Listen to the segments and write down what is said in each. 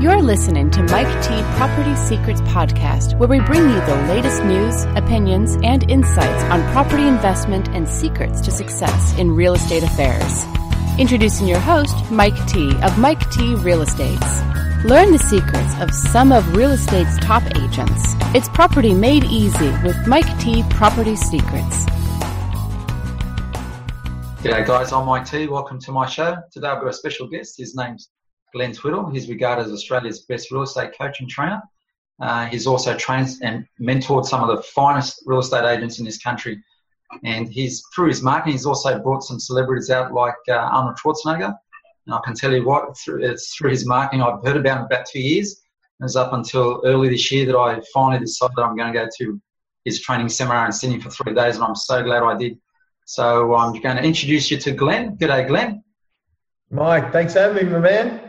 You're listening to Mike T Property Secrets Podcast, where we bring you the latest news, opinions, and insights on property investment and secrets to success in real estate affairs. Introducing your host, Mike T of Mike T Real Estates. Learn the secrets of some of real estate's top agents. It's property made easy with Mike T Property Secrets. G'day guys, I'm Mike T. Welcome to my show. Today I've got a special guest. His name's Glenn Twiddle. He's regarded as Australia's best real estate coach and trainer. Uh, he's also trained and mentored some of the finest real estate agents in this country. And he's through his marketing, he's also brought some celebrities out like uh, Arnold Schwarzenegger. And I can tell you what, through, it's through his marketing I've heard about him about two years. It was up until early this year that I finally decided I'm going to go to his training seminar in Sydney for three days, and I'm so glad I did. So I'm going to introduce you to Glenn. G'day, Glenn. Mike, thanks for having me, my man.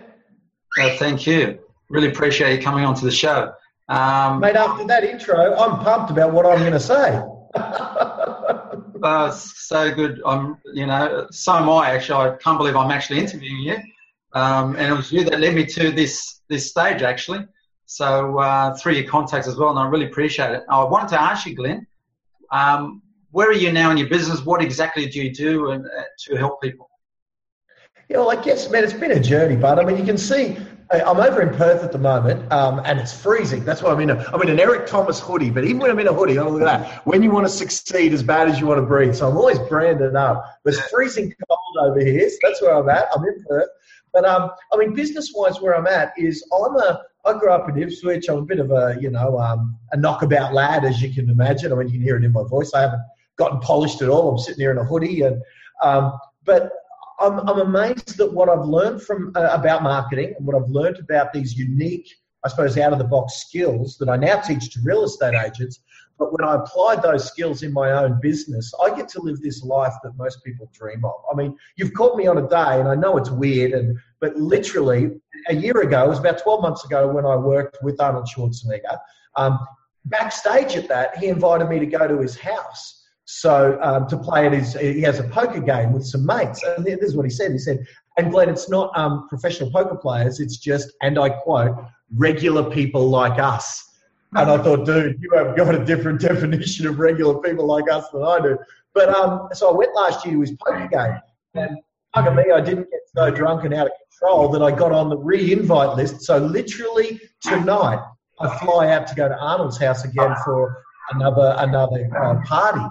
Uh, thank you. Really appreciate you coming onto the show. Um, Mate, after that intro, I'm pumped about what I'm going to say. uh, so good. I'm, you know, so am I. Actually, I can't believe I'm actually interviewing you. Um, and it was you that led me to this this stage, actually. So uh, through your contacts as well, and I really appreciate it. I wanted to ask you, Glenn, um, where are you now in your business? What exactly do you do and, uh, to help people? Yeah, well, I guess, man, it's been a journey, but I mean, you can see I'm over in Perth at the moment, um, and it's freezing. That's why I'm in a I'm in an Eric Thomas hoodie. But even when I'm in a hoodie, oh look at that. When you want to succeed as bad as you want to breathe, so I'm always branded up. But it's freezing cold over here. So that's where I'm at. I'm in Perth. But um, I mean, business-wise, where I'm at is I'm a I grew up in Ipswich. I'm a bit of a you know um, a knockabout lad, as you can imagine. I mean, you can hear it in my voice. I haven't gotten polished at all. I'm sitting here in a hoodie, and um, but I'm, I'm amazed at what I've learned from uh, about marketing and what I've learned about these unique, I suppose, out of the box skills that I now teach to real estate agents. But when I applied those skills in my own business, I get to live this life that most people dream of. I mean, you've caught me on a day, and I know it's weird, and but literally a year ago, it was about 12 months ago when I worked with Arnold Schwarzenegger. Um, backstage at that, he invited me to go to his house so um, to play at his, he has a poker game with some mates. And this is what he said. He said, and Glenn, it's not um, professional poker players. It's just, and I quote, regular people like us. And I thought, dude, you have got a different definition of regular people like us than I do. But um, so I went last year to his poker game, and bugger me, I didn't get so drunk and out of control that I got on the re-invite list. So literally tonight, I fly out to go to Arnold's house again for another another uh, party.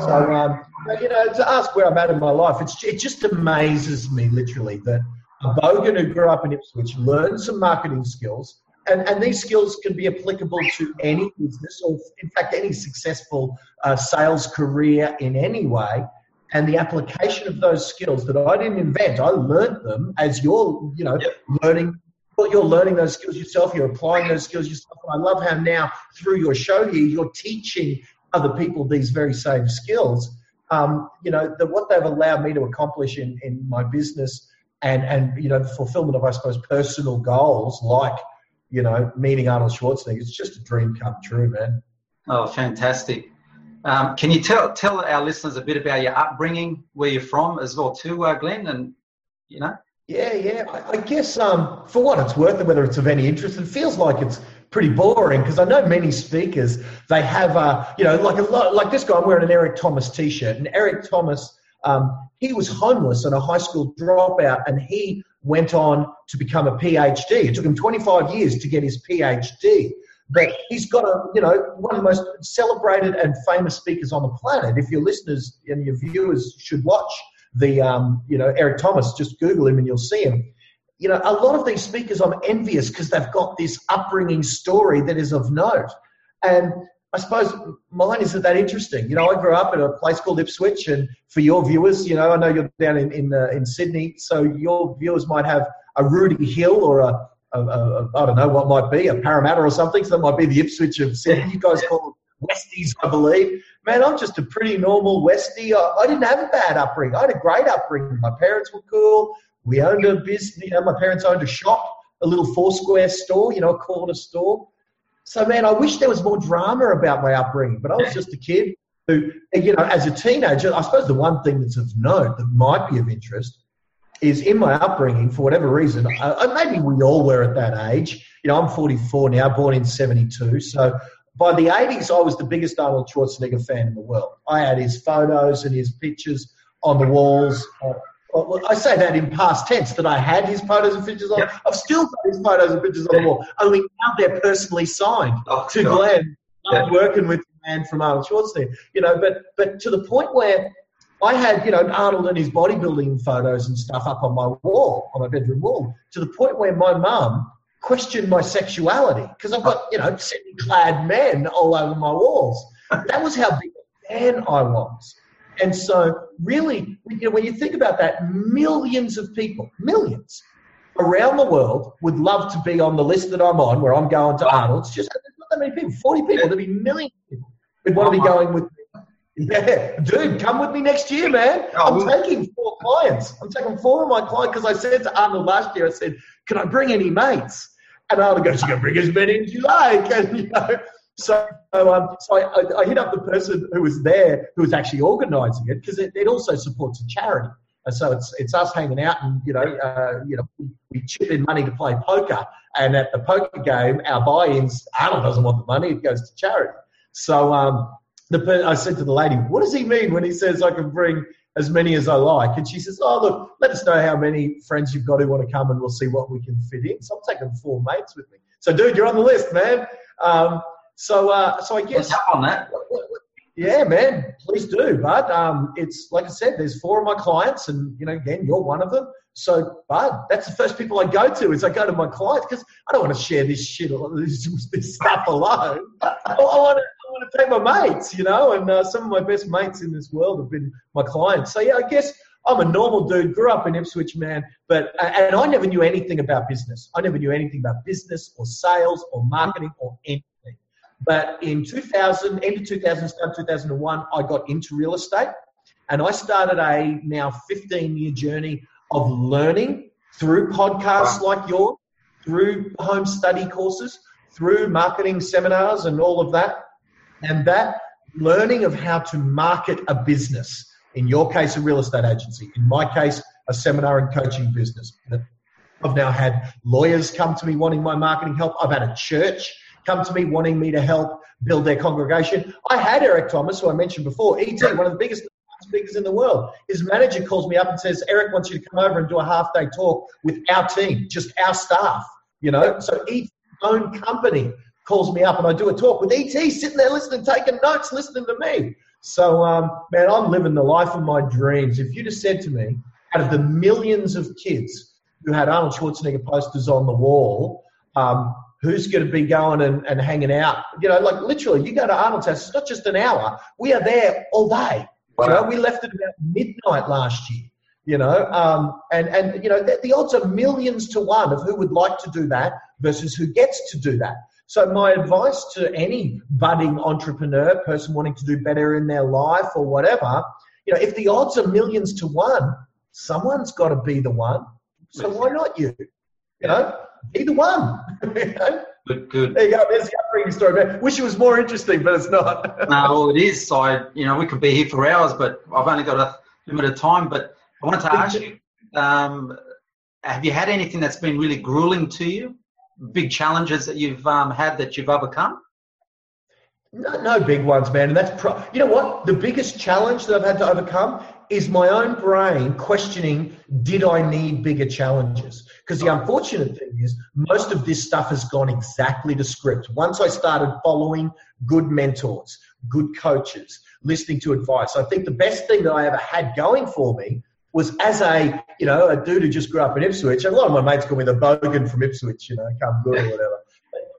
So, um, you know, to ask where I'm at in my life, it's, it just amazes me literally that a bogan who grew up in Ipswich learned some marketing skills, and, and these skills can be applicable to any business or, in fact, any successful uh, sales career in any way. And the application of those skills that I didn't invent, I learned them as you're, you know, yep. learning but you're learning those skills yourself, you're applying those skills yourself. And I love how now through your show here, you're teaching other people these very same skills. Um, you know, the, what they've allowed me to accomplish in, in my business and, and, you know, the fulfillment of, I suppose, personal goals like, you know, meeting Arnold Schwarzenegger, it's just a dream come true, man. Oh, fantastic. Um, can you tell, tell our listeners a bit about your upbringing, where you're from as well too, uh, Glenn, and, you know? Yeah, yeah. I, I guess um, for what it's worth, and whether it's of any interest, it feels like it's pretty boring because I know many speakers they have uh, you know like a lot like this guy I'm wearing an Eric Thomas t-shirt and Eric Thomas um, he was homeless and a high school dropout and he went on to become a PhD. It took him 25 years to get his PhD. But he's got a, you know, one of the most celebrated and famous speakers on the planet. If your listeners and your viewers should watch the, um, you know, Eric Thomas, just Google him and you'll see him you know, a lot of these speakers I'm envious because they've got this upbringing story that is of note. And I suppose mine isn't that interesting. You know, I grew up in a place called Ipswich, and for your viewers, you know, I know you're down in in, uh, in Sydney, so your viewers might have a Rooty Hill or a, a, a I don't know what might be a Parramatta or something. So that might be the Ipswich of Sydney. You guys call it Westies, I believe. Man, I'm just a pretty normal Westie. I, I didn't have a bad upbringing. I had a great upbringing. My parents were cool. We owned a business, you know, my parents owned a shop, a little four square store, you know, a corner store. So, man, I wish there was more drama about my upbringing, but I was just a kid who, you know, as a teenager, I suppose the one thing that's of note that might be of interest is in my upbringing, for whatever reason, uh, maybe we all were at that age. You know, I'm 44 now, born in 72. So by the 80s, I was the biggest Arnold Schwarzenegger fan in the world. I had his photos and his pictures on the walls. Well, I say that in past tense that I had his photos and pictures on. Yep. I've still got his photos and pictures on the wall. Only now they're personally signed oh, to God. Glenn. I'm working with the man from Arnold Schwarzenegger. You know, but but to the point where I had, you know, Arnold and his bodybuilding photos and stuff up on my wall, on my bedroom wall, to the point where my mum questioned my sexuality because I've got, you know, semi-clad men all over my walls. That was how big a fan I was. And so, really, you know, when you think about that, millions of people, millions around the world would love to be on the list that I'm on, where I'm going to Arnold's. Just there's not that many people, 40 people, there'd be millions of people who'd want to be going with yeah, dude, come with me next year, man. I'm taking four clients. I'm taking four of my clients because I said to Arnold last year, I said, "Can I bring any mates?" And Arnold goes, "You can bring as many as you like." And you know, so um, so I, I, hit up the person who was there, who was actually organising it, because it, it, also supports a charity. And so it's it's us hanging out, and you know, uh, you know, we, chip in money to play poker, and at the poker game, our buy-ins, Arnold doesn't want the money; it goes to charity. So um, the I said to the lady, "What does he mean when he says I can bring as many as I like?" And she says, "Oh, look, let us know how many friends you've got who want to come, and we'll see what we can fit in." So I'm taking four mates with me. So, dude, you're on the list, man. Um, so, uh, so I guess up on that. Yeah, man, please do. But um, it's like I said, there's four of my clients, and you know, again, you're one of them. So, Bud, that's the first people I go to is I go to my clients because I don't want to share this shit, this, this stuff alone. I, I want to want to take my mates, you know, and uh, some of my best mates in this world have been my clients. So yeah, I guess I'm a normal dude, grew up in Ipswich, man, but and I never knew anything about business. I never knew anything about business or sales or marketing or anything. But in 2000, end of 2000, start 2001, I got into real estate, and I started a now 15 year journey of learning through podcasts wow. like yours, through home study courses, through marketing seminars, and all of that and that learning of how to market a business, in your case, a real estate agency, in my case, a seminar and coaching business. I've now had lawyers come to me wanting my marketing help. I've had a church come to me wanting me to help build their congregation. I had Eric Thomas, who I mentioned before, ET, one of the biggest speakers in the world. His manager calls me up and says, Eric wants you to come over and do a half day talk with our team, just our staff, you know? So ET's own company calls me up and I do a talk with ET sitting there listening, taking notes, listening to me. So, um, man, I'm living the life of my dreams. If you'd have said to me, out of the millions of kids who had Arnold Schwarzenegger posters on the wall, um, who's going to be going and, and hanging out? You know, like literally, you go to Arnold's house, it's not just an hour. We are there all day. Wow. You know, we left at about midnight last year. You know, um, and and you know the, the odds are millions to one of who would like to do that versus who gets to do that. So my advice to any budding entrepreneur, person wanting to do better in their life or whatever, you know, if the odds are millions to one, someone's got to be the one. So why not you? You know, be the one. you know? Good, good. There you go. There's the upbringing story. Man. Wish it was more interesting, but it's not. no, well, it is. So, you know, we could be here for hours, but I've only got a limited time. But I wanted to ask you, um, have you had anything that's been really grueling to you? big challenges that you've um, had that you've overcome? No, no big ones, man. And that's pro- you know what the biggest challenge that I've had to overcome is my own brain questioning: Did I need bigger challenges? Because the unfortunate thing is, most of this stuff has gone exactly to script. Once I started following good mentors, good coaches, listening to advice, I think the best thing that I ever had going for me was as a you know a dude who just grew up in Ipswich. A lot of my mates call me the bogan from Ipswich, you know, come good or whatever.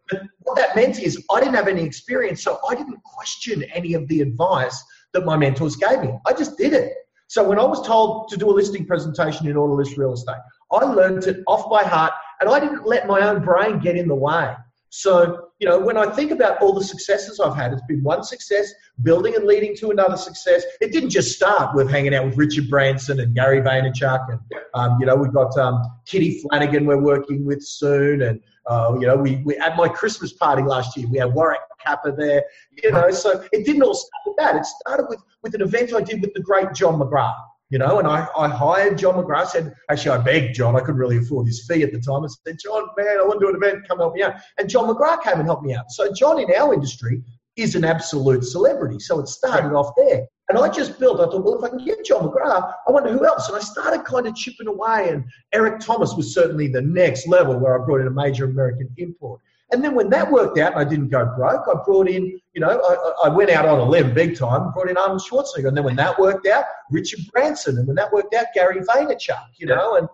But what that meant is I didn't have any experience, so I didn't question any of the advice that my mentors gave me. I just did it. So when I was told to do a listing presentation in order list real estate, I learned it off by heart, and I didn't let my own brain get in the way. So, you know, when I think about all the successes I've had, it's been one success building and leading to another success. It didn't just start with hanging out with Richard Branson and Gary Vaynerchuk. And, um, you know, we've got um, Kitty Flanagan we're working with soon. And, uh, you know, we, we at my Christmas party last year, we had Warwick Capper there. You know, so it didn't all start with that. It started with, with an event I did with the great John McGrath. you know, and I, I hired John McGrath. Said, actually, I begged John. I couldn't really afford his fee at the time. I said, John, man, I want to do an event. Come help me out. And John McGrath came and helped me out. So John in our industry is an absolute celebrity. So it started off there. And I just built, I thought, well, if I can get John McGrath, I wonder who else. And I started kind of chipping away. And Eric Thomas was certainly the next level where I brought in a major American import. And then when that worked out and I didn't go broke, I brought in, you know, I, I went out on a limb big time, brought in Arnold Schwarzenegger. And then when that worked out, Richard Branson. And when that worked out, Gary Vaynerchuk, you know. And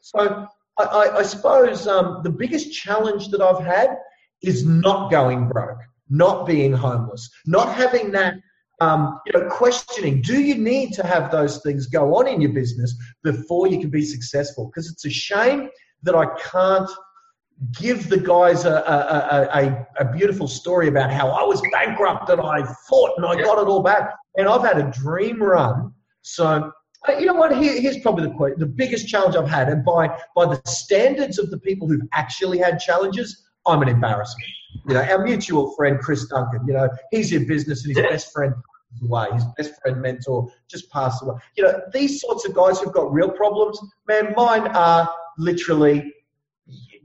so I, I, I suppose um, the biggest challenge that I've had is not going broke, not being homeless, not having that um, you know, questioning, do you need to have those things go on in your business before you can be successful? Because it's a shame that I can't give the guys a, a, a, a, beautiful story about how I was bankrupt and I fought and I got it all back. And I've had a dream run. So, uh, you know what? Here, here's probably the quote, the biggest challenge I've had. And by, by the standards of the people who've actually had challenges, I'm an embarrassment. You know, our mutual friend, Chris Duncan, you know, he's in business and his best friend away. His best friend mentor just passed away. You know, these sorts of guys who've got real problems, man, mine are literally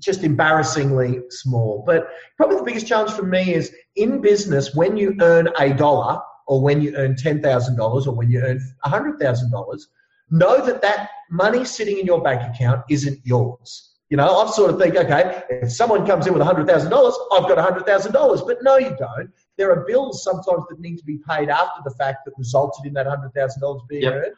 just embarrassingly small. But probably the biggest challenge for me is in business, when you earn a dollar or when you earn $10,000 or when you earn $100,000, know that that money sitting in your bank account isn't yours. You know, I sort of think, okay, if someone comes in with $100,000, I've got $100,000. But no, you don't. There are bills sometimes that need to be paid after the fact that resulted in that $100,000 being yep. earned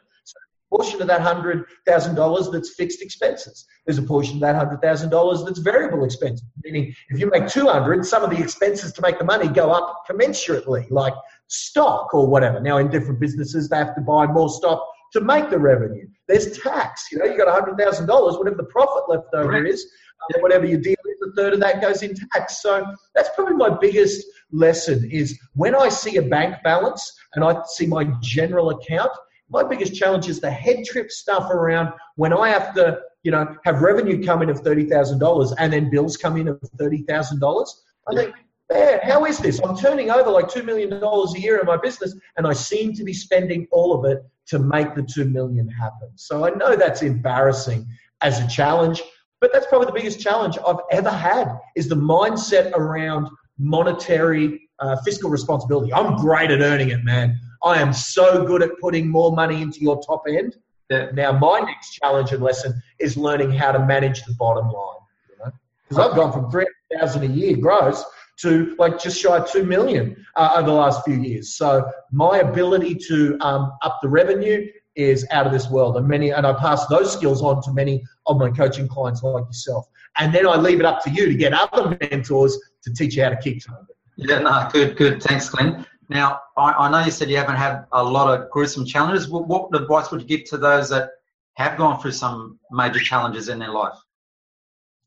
portion of that hundred thousand dollars that's fixed expenses. There's a portion of that hundred thousand dollars that's variable expenses. Meaning, if you make two hundred, some of the expenses to make the money go up commensurately, like stock or whatever. Now, in different businesses, they have to buy more stock to make the revenue. There's tax. You know, you got hundred thousand dollars, whatever the profit left over Correct. is, uh, whatever your deal is, a third of that goes in tax. So that's probably my biggest lesson is when I see a bank balance and I see my general account my biggest challenge is the head trip stuff around when I have to, you know, have revenue come in of thirty thousand dollars and then bills come in of thirty thousand dollars. I think, man, how is this? I'm turning over like two million dollars a year in my business, and I seem to be spending all of it to make the two million happen. So I know that's embarrassing as a challenge, but that's probably the biggest challenge I've ever had is the mindset around monetary uh, fiscal responsibility. I'm great at earning it, man. I am so good at putting more money into your top end. That now my next challenge and lesson is learning how to manage the bottom line. Because you know? I've gone from three thousand a year gross to like just shy of two million uh, over the last few years. So my ability to um, up the revenue is out of this world, and many and I pass those skills on to many of my coaching clients like yourself. And then I leave it up to you to get other mentors to teach you how to of it. Yeah, no, good, good. Thanks, Glenn. Now, I, I, know you said you haven't had a lot of gruesome challenges. What, what advice would you give to those that have gone through some major challenges in their life?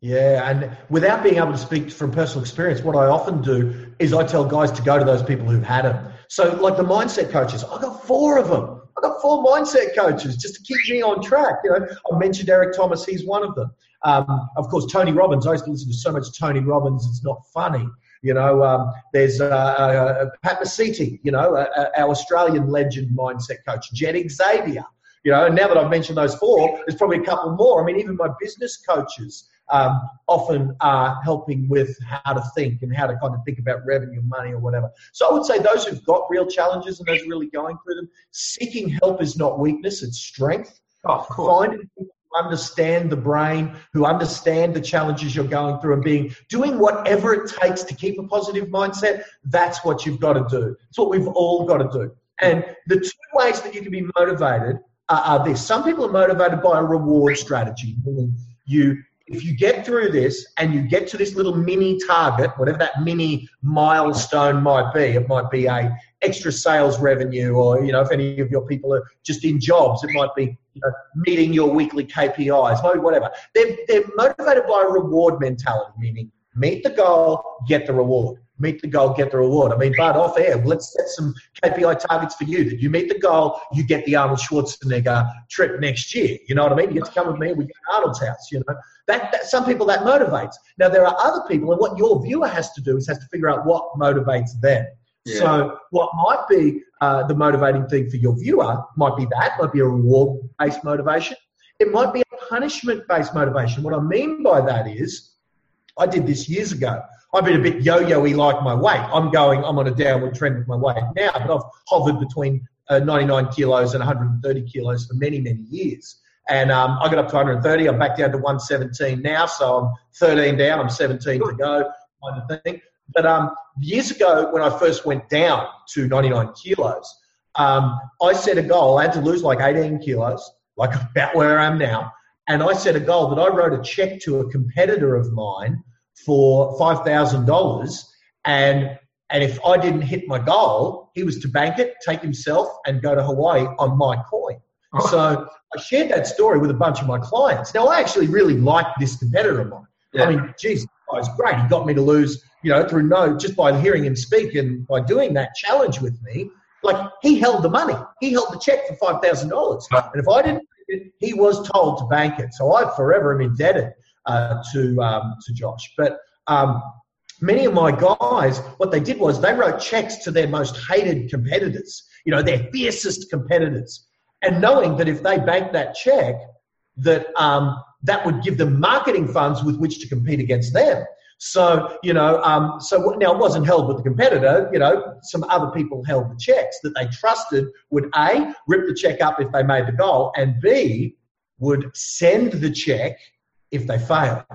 Yeah, and without being able to speak from personal experience, what I often do is I tell guys to go to those people who've had them. So, like the mindset coaches, I've got four of them. I've got four mindset coaches just to keep me on track. You know, I mentioned Eric Thomas; he's one of them. Um, of course, Tony Robbins. I used to listen to so much Tony Robbins; it's not funny. You know, um, there's uh, uh, Pat Mesiti, you know, uh, uh, our Australian legend mindset coach, Jed Xavier. You know, and now that I've mentioned those four, there's probably a couple more. I mean, even my business coaches um, often are helping with how to think and how to kind of think about revenue, money, or whatever. So I would say those who've got real challenges and those really going through them, seeking help is not weakness; it's strength. Oh, of Understand the brain, who understand the challenges you're going through and being doing whatever it takes to keep a positive mindset, that's what you've got to do. It's what we've all got to do. And the two ways that you can be motivated are, are this. Some people are motivated by a reward strategy. You if you get through this and you get to this little mini target, whatever that mini milestone might be, it might be a extra sales revenue, or you know, if any of your people are just in jobs, it might be you know, meeting your weekly KPIs, whatever. They're, they're motivated by a reward mentality, meaning meet the goal, get the reward. Meet the goal, get the reward. I mean, but off air, let's set some KPI targets for you. That you meet the goal, you get the Arnold Schwarzenegger trip next year. You know what I mean? You get to come with me, we go to Arnold's house. You know, that, that some people that motivates. Now there are other people, and what your viewer has to do is has to figure out what motivates them. Yeah. So what might be uh, the motivating thing for your viewer might be that, might be a reward based motivation. It might be a punishment based motivation. What I mean by that is, I did this years ago. I've been a bit yo yo y like my weight. I'm going, I'm on a downward trend with my weight now, but I've hovered between uh, 99 kilos and 130 kilos for many, many years. And um, I got up to 130. I'm back down to 117 now. So I'm 13 down. I'm 17 to go, kind of thing. But um, years ago, when I first went down to 99 kilos, um, I set a goal. I had to lose like 18 kilos, like about where I am now. And I set a goal that I wrote a check to a competitor of mine for $5,000. And, and if I didn't hit my goal, he was to bank it, take himself, and go to Hawaii on my coin. Oh. So I shared that story with a bunch of my clients. Now, I actually really like this competitor of mine. Yeah. I mean, geez, was great. He got me to lose, you know, through no, just by hearing him speak and by doing that challenge with me. Like, he held the money. He held the check for $5,000. And if I didn't, he was told to bank it. So I forever am indebted uh, to, um, to Josh. But um, many of my guys, what they did was they wrote checks to their most hated competitors, you know, their fiercest competitors and knowing that if they banked that check, that um, that would give them marketing funds with which to compete against them. So you know, um, so now it wasn't held with the competitor. You know, some other people held the checks that they trusted would a rip the check up if they made the goal, and b would send the check if they failed.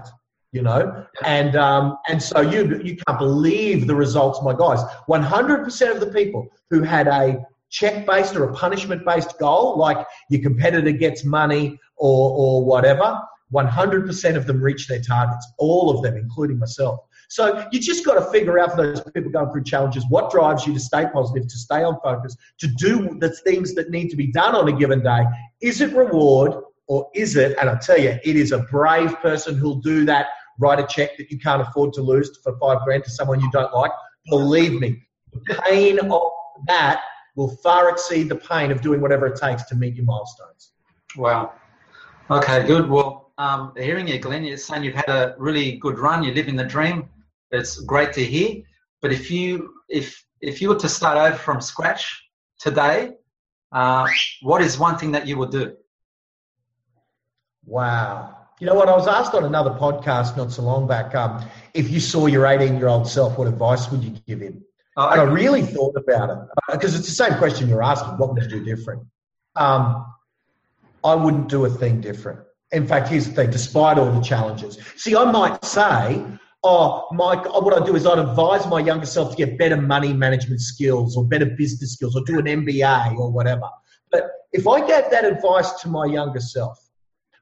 You know, and um, and so you you can't believe the results, my guys. One hundred percent of the people who had a check based or a punishment based goal, like your competitor gets money or, or whatever, 100% of them reach their targets, all of them, including myself. So you just got to figure out for those people going through challenges what drives you to stay positive, to stay on focus, to do the things that need to be done on a given day. Is it reward or is it, and I tell you, it is a brave person who'll do that, write a check that you can't afford to lose for five grand to someone you don't like. Believe me, the pain of that will far exceed the pain of doing whatever it takes to meet your milestones. Wow. Okay, good. Well, um, hearing you, Glenn, you're saying you've had a really good run. You're living the dream. It's great to hear. But if you if if you were to start over from scratch today, uh, what is one thing that you would do? Wow. You know what? I was asked on another podcast not so long back. Um, if you saw your 18 year old self, what advice would you give him? Uh, and I really thought about it because uh, it's the same question you're asking. What would you do different? Um, I wouldn't do a thing different. In fact, here's the thing: despite all the challenges, see, I might say, "Oh, Mike, what I do is I'd advise my younger self to get better money management skills or better business skills or do an MBA or whatever." But if I gave that advice to my younger self,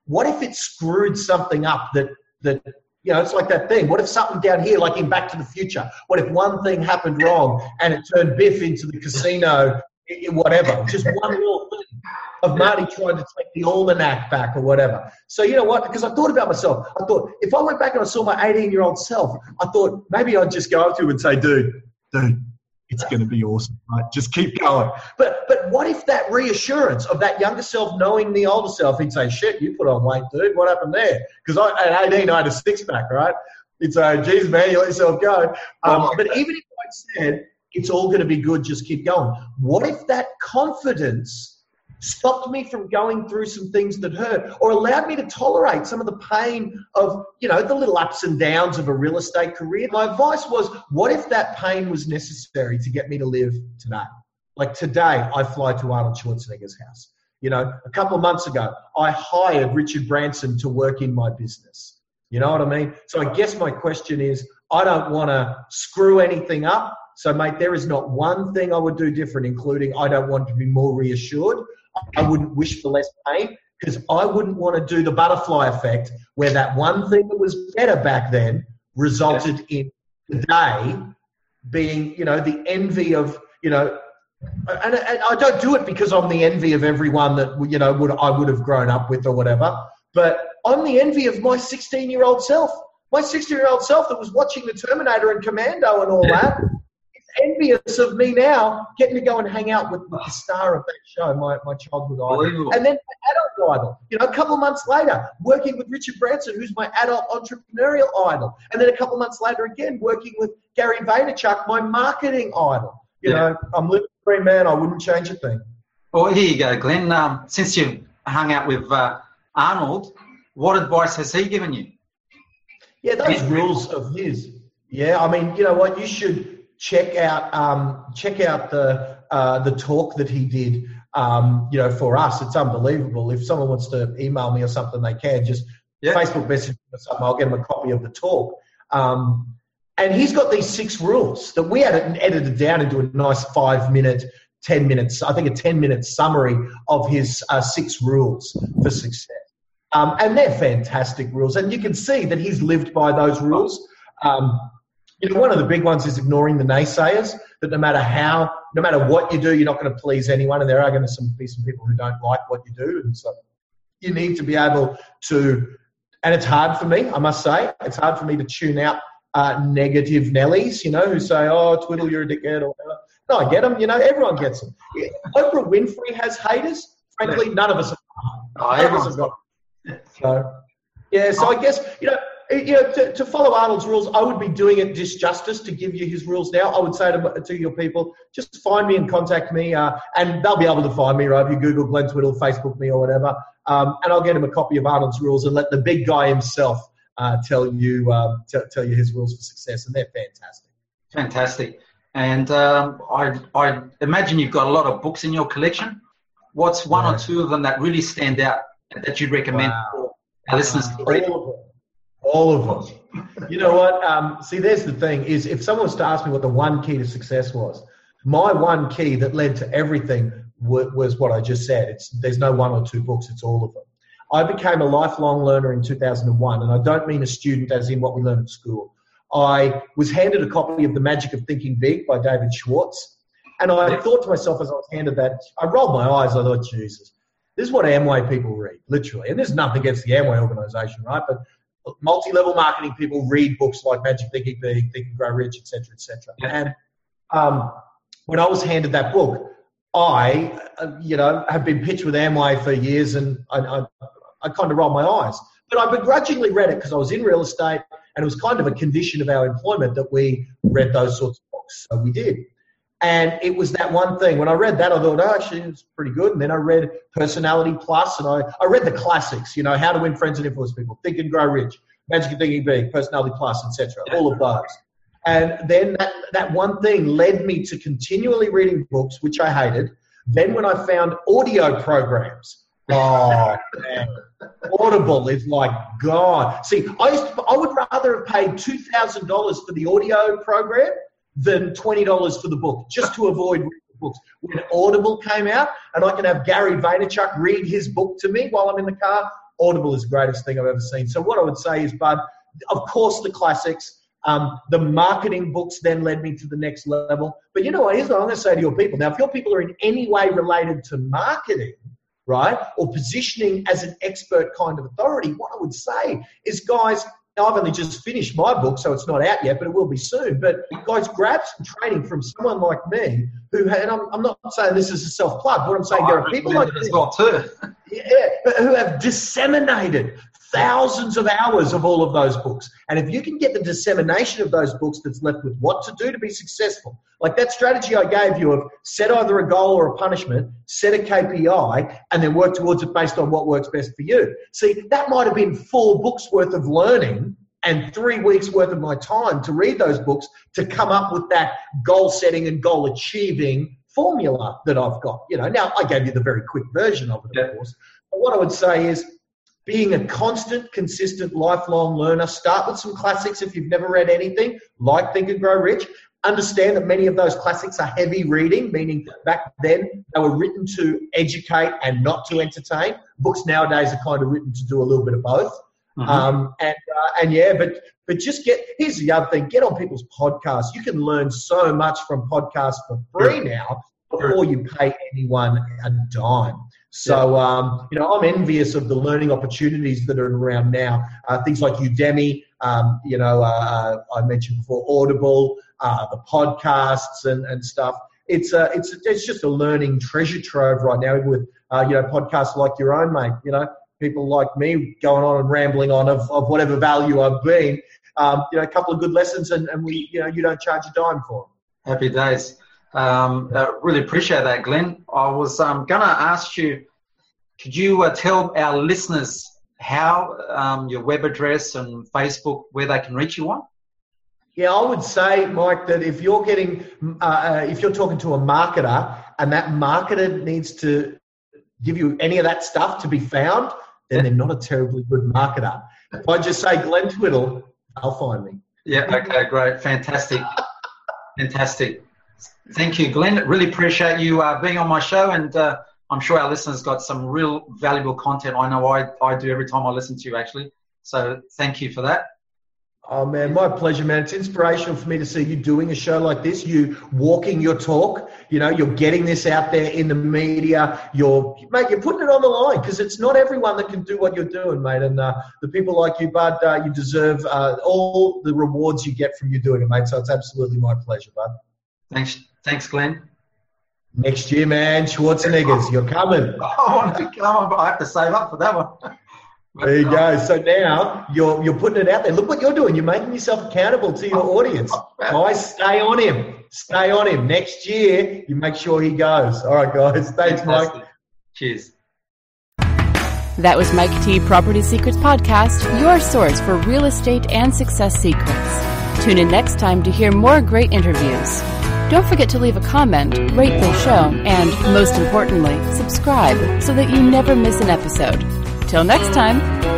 what if it screwed something up that that you know, it's like that thing. What if something down here, like in Back to the Future, what if one thing happened wrong and it turned Biff into the casino, whatever? Just one little thing of Marty trying to take the almanac back or whatever. So, you know what? Because I thought about myself. I thought, if I went back and I saw my 18 year old self, I thought maybe I'd just go up to him and say, dude, dude, it's going to be awesome, right? Just keep going. But but what if that reassurance of that younger self knowing the older self, he'd say, shit, you put on weight, dude. What happened there? Because at 18, I had a six pack, right? He'd say, geez, man, you let yourself go. Um, oh but even if I said, it's all going to be good, just keep going. What if that confidence stopped me from going through some things that hurt or allowed me to tolerate some of the pain of, you know, the little ups and downs of a real estate career. My advice was, what if that pain was necessary to get me to live today? Like today, I fly to Arnold Schwarzenegger's house. You know, a couple of months ago, I hired Richard Branson to work in my business. You know what I mean? So I guess my question is, I don't want to screw anything up. So, mate, there is not one thing I would do different, including I don't want to be more reassured. I wouldn't wish for less pain because I wouldn't want to do the butterfly effect where that one thing that was better back then resulted in today being, you know, the envy of, you know, and, and, I don't do it because I'm the envy of everyone that you know would I would have grown up with or whatever. But I'm the envy of my 16 year old self, my 16 year old self that was watching the Terminator and Commando and all that, envious of me now getting to go and hang out with, with the star of that show, my, my childhood idol. And then my adult idol. You know, a couple of months later, working with Richard Branson, who's my adult entrepreneurial idol. And then a couple of months later again, working with Gary Vaynerchuk, my marketing idol. You yeah. know, I'm living Green man, I wouldn't change a thing. Well, here you go, Glenn. Um, since you hung out with uh, Arnold, what advice has he given you? Yeah, those rules of his. Yeah, I mean, you know what? You should check out um, check out the uh, the talk that he did. Um, you know, for us, it's unbelievable. If someone wants to email me or something, they can just yeah. Facebook message me or something. I'll get them a copy of the talk. Um, and he's got these six rules that we had edited down into a nice five minute, 10 minutes, I think a 10 minute summary of his uh, six rules for success. Um, and they're fantastic rules. And you can see that he's lived by those rules. Um, you know, one of the big ones is ignoring the naysayers, that no matter how, no matter what you do, you're not going to please anyone. And there are going to be some people who don't like what you do. And so you need to be able to, and it's hard for me, I must say, it's hard for me to tune out uh, negative Nellies, you know, who say, oh, Twiddle, you're a dickhead or whatever. No, I get them. You know, everyone gets them. Oprah Winfrey has haters. Frankly, none of us have. None of us have got. So, yeah. So I guess you know, you know, to, to, follow Arnold's rules, I would be doing it disjustice to give you his rules now. I would say to, to your people, just find me and contact me, uh, and they'll be able to find me, right? If you Google Glenn Twiddle, Facebook me, or whatever, um, and I'll get him a copy of Arnold's rules and let the big guy himself uh, tell you um, t- tell you his rules for success, and they're fantastic. Fantastic. And um, I, I imagine you've got a lot of books in your collection. What's one yeah. or two of them that really stand out that you'd recommend wow. for our listeners to read? All of them. You know what? Um, see, there's the thing: is if someone was to ask me what the one key to success was, my one key that led to everything was, was what I just said. It's there's no one or two books; it's all of them. I became a lifelong learner in 2001, and I don't mean a student as in what we learn at school. I was handed a copy of The Magic of Thinking Big by David Schwartz, and I thought to myself as I was handed that, I rolled my eyes. I thought, Jesus, this is what Amway people read, literally. And there's nothing against the Amway organization, right? But multi-level marketing people read books like Magic Thinking Big, Think and Grow Rich, etc., etc. Yeah. And um, when I was handed that book, I, uh, you know, have been pitched with Amway for years, and I, I, I kind of rolled my eyes. But I begrudgingly read it because I was in real estate and it was kind of a condition of our employment that we read those sorts of books. So we did. And it was that one thing. When I read that, I thought, oh, it's pretty good. And then I read Personality Plus and I, I read the classics, you know, How to Win Friends and Influence People, Think and Grow Rich, Magic of Thinking Big, Personality Plus, etc. All of those. And then that, that one thing led me to continually reading books, which I hated. Then when I found audio programs, Oh man, Audible is like God. See, I used to, I would rather have paid two thousand dollars for the audio program than twenty dollars for the book, just to avoid books. When Audible came out, and I can have Gary Vaynerchuk read his book to me while I'm in the car, Audible is the greatest thing I've ever seen. So what I would say is, Bud, of course the classics. Um, the marketing books then led me to the next level. But you know what? Here's what I'm going to say to your people. Now, if your people are in any way related to marketing, right? Or positioning as an expert kind of authority, what I would say is, guys, I've only just finished my book, so it's not out yet, but it will be soon. But guys, grab some training from someone like me who, and I'm, I'm not saying this is a self plug, but I'm saying oh, there are people like this, well too. yeah, who have disseminated thousands of hours of all of those books. And if you can get the dissemination of those books that's left with what to do to be successful, like that strategy I gave you of set either a goal or a punishment, set a KPI, and then work towards it based on what works best for you. See, that might have been four books worth of learning and three weeks worth of my time to read those books to come up with that goal setting and goal achieving formula that I've got. You know, now I gave you the very quick version of it, of course. But what I would say is being a constant, consistent, lifelong learner. Start with some classics if you've never read anything, like Think and Grow Rich. Understand that many of those classics are heavy reading, meaning back then they were written to educate and not to entertain. Books nowadays are kind of written to do a little bit of both. Mm-hmm. Um, and uh, and yeah, but but just get here's the other thing: get on people's podcasts. You can learn so much from podcasts for free now before you pay anyone a dime. So, um, you know, I'm envious of the learning opportunities that are around now. Uh, things like Udemy, um, you know, uh, uh, I mentioned before, Audible, uh, the podcasts and, and stuff. It's, uh, it's, it's just a learning treasure trove right now with, uh, you know, podcasts like your own, mate. You know, people like me going on and rambling on of, of whatever value I've been. Um, you know, a couple of good lessons and, and we, you know, you don't charge a dime for them. Happy days. Um, uh, really appreciate that, Glenn. I was um, going to ask you, could you uh, tell our listeners how um, your web address and Facebook, where they can reach you on? Yeah, I would say, Mike, that if you're getting, uh, uh, if you're talking to a marketer and that marketer needs to give you any of that stuff to be found, then they're not a terribly good marketer. If I just say Glenn Twiddle, they'll find me. Yeah, okay, great. Fantastic. Fantastic. Thank you, Glenn. Really appreciate you uh, being on my show, and uh, I'm sure our listeners got some real valuable content. I know I, I do every time I listen to you, actually. So thank you for that. Oh man, my pleasure, man. It's inspirational for me to see you doing a show like this. You walking your talk. You know, you're getting this out there in the media. You're, mate, you're putting it on the line because it's not everyone that can do what you're doing, mate. And uh, the people like you, Bud, uh, you deserve uh, all the rewards you get from you doing it, mate. So it's absolutely my pleasure, Bud. Thanks, thanks, Glenn. Next year, man, Schwarzeneggers, you're coming. I want to come, but I have to save up for that one. There you go. So now you're you're putting it out there. Look what you're doing. You're making yourself accountable to your audience. Oh, guys, stay on him. Stay on him. Next year, you make sure he goes. All right, guys. Thanks, Fantastic. Mike. Cheers. That was Mike T Property Secrets Podcast, your source for real estate and success secrets. Tune in next time to hear more great interviews. Don't forget to leave a comment, rate the show, and most importantly, subscribe so that you never miss an episode. Till next time.